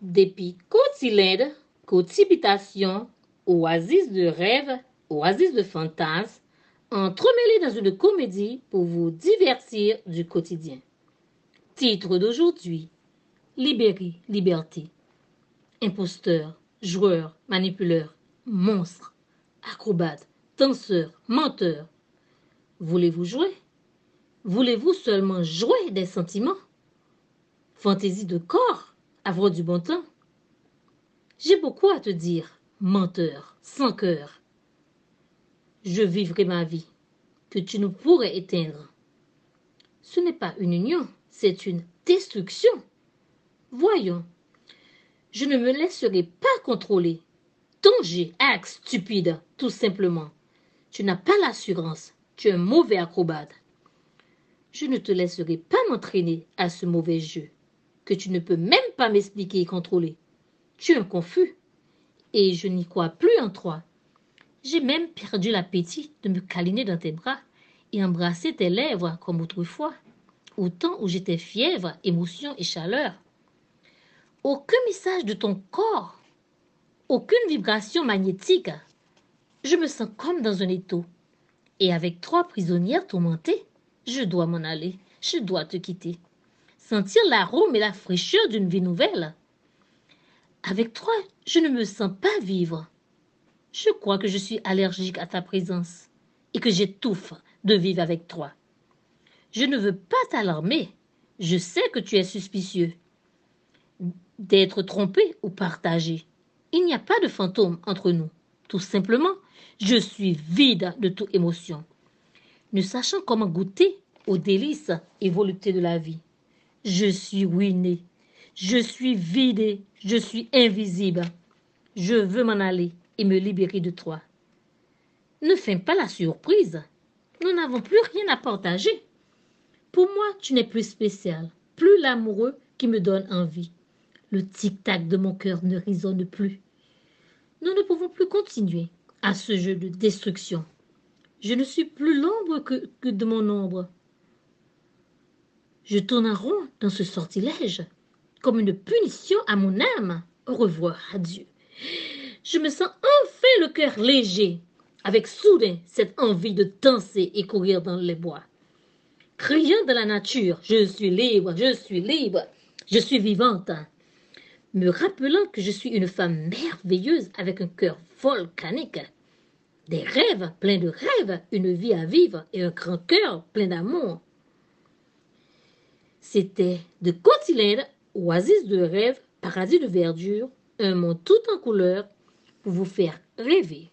Depuis Côte-Cylindre, Côte-Cipitation, oasis de rêve, oasis de fantasmes, entremêlés dans une comédie pour vous divertir du quotidien. Titre d'aujourd'hui Libéry, liberté. Imposteur, joueur, manipuleur, monstre, acrobate, danseur, menteur. Voulez-vous jouer? Voulez-vous seulement jouer des sentiments? Fantaisie de corps? Avoir du bon temps J'ai beaucoup à te dire, menteur, sans cœur. Je vivrai ma vie, que tu ne pourrais éteindre. Ce n'est pas une union, c'est une destruction. Voyons, je ne me laisserai pas contrôler. Danger, axe stupide, tout simplement. Tu n'as pas l'assurance, tu es un mauvais acrobate. Je ne te laisserai pas m'entraîner à ce mauvais jeu, que tu ne peux même pas m'expliquer et contrôler. Tu es un confus, et je n'y crois plus en toi. J'ai même perdu l'appétit de me câliner dans tes bras et embrasser tes lèvres comme autrefois, au temps où j'étais fièvre, émotion et chaleur aucun message de ton corps, aucune vibration magnétique. Je me sens comme dans un étau. Et avec trois prisonnières tourmentées, je dois m'en aller, je dois te quitter. Sentir l'arôme et la fraîcheur d'une vie nouvelle. Avec toi, je ne me sens pas vivre. Je crois que je suis allergique à ta présence et que j'étouffe de vivre avec toi. Je ne veux pas t'alarmer. Je sais que tu es suspicieux d'être trompé ou partagé. Il n'y a pas de fantôme entre nous. Tout simplement, je suis vide de toute émotion, ne sachant comment goûter aux délices et voluptés de la vie. Je suis ruiné, je suis vidé, je suis invisible. Je veux m'en aller et me libérer de toi. Ne fais pas la surprise. Nous n'avons plus rien à partager. Pour moi, tu n'es plus spécial, plus l'amoureux qui me donne envie. Le tic-tac de mon cœur ne résonne plus. Nous ne pouvons plus continuer à ce jeu de destruction. Je ne suis plus l'ombre que, que de mon ombre. Je tourne en rond dans ce sortilège, comme une punition à mon âme. Au revoir, adieu. Je me sens enfin le cœur léger, avec soudain cette envie de danser et courir dans les bois. Criant dans la nature, je suis libre, je suis libre, je suis vivante me rappelant que je suis une femme merveilleuse avec un cœur volcanique, des rêves pleins de rêves, une vie à vivre et un grand cœur plein d'amour. C'était de Côte-Cylindre, oasis de rêve, paradis de verdure, un monde tout en couleur pour vous faire rêver.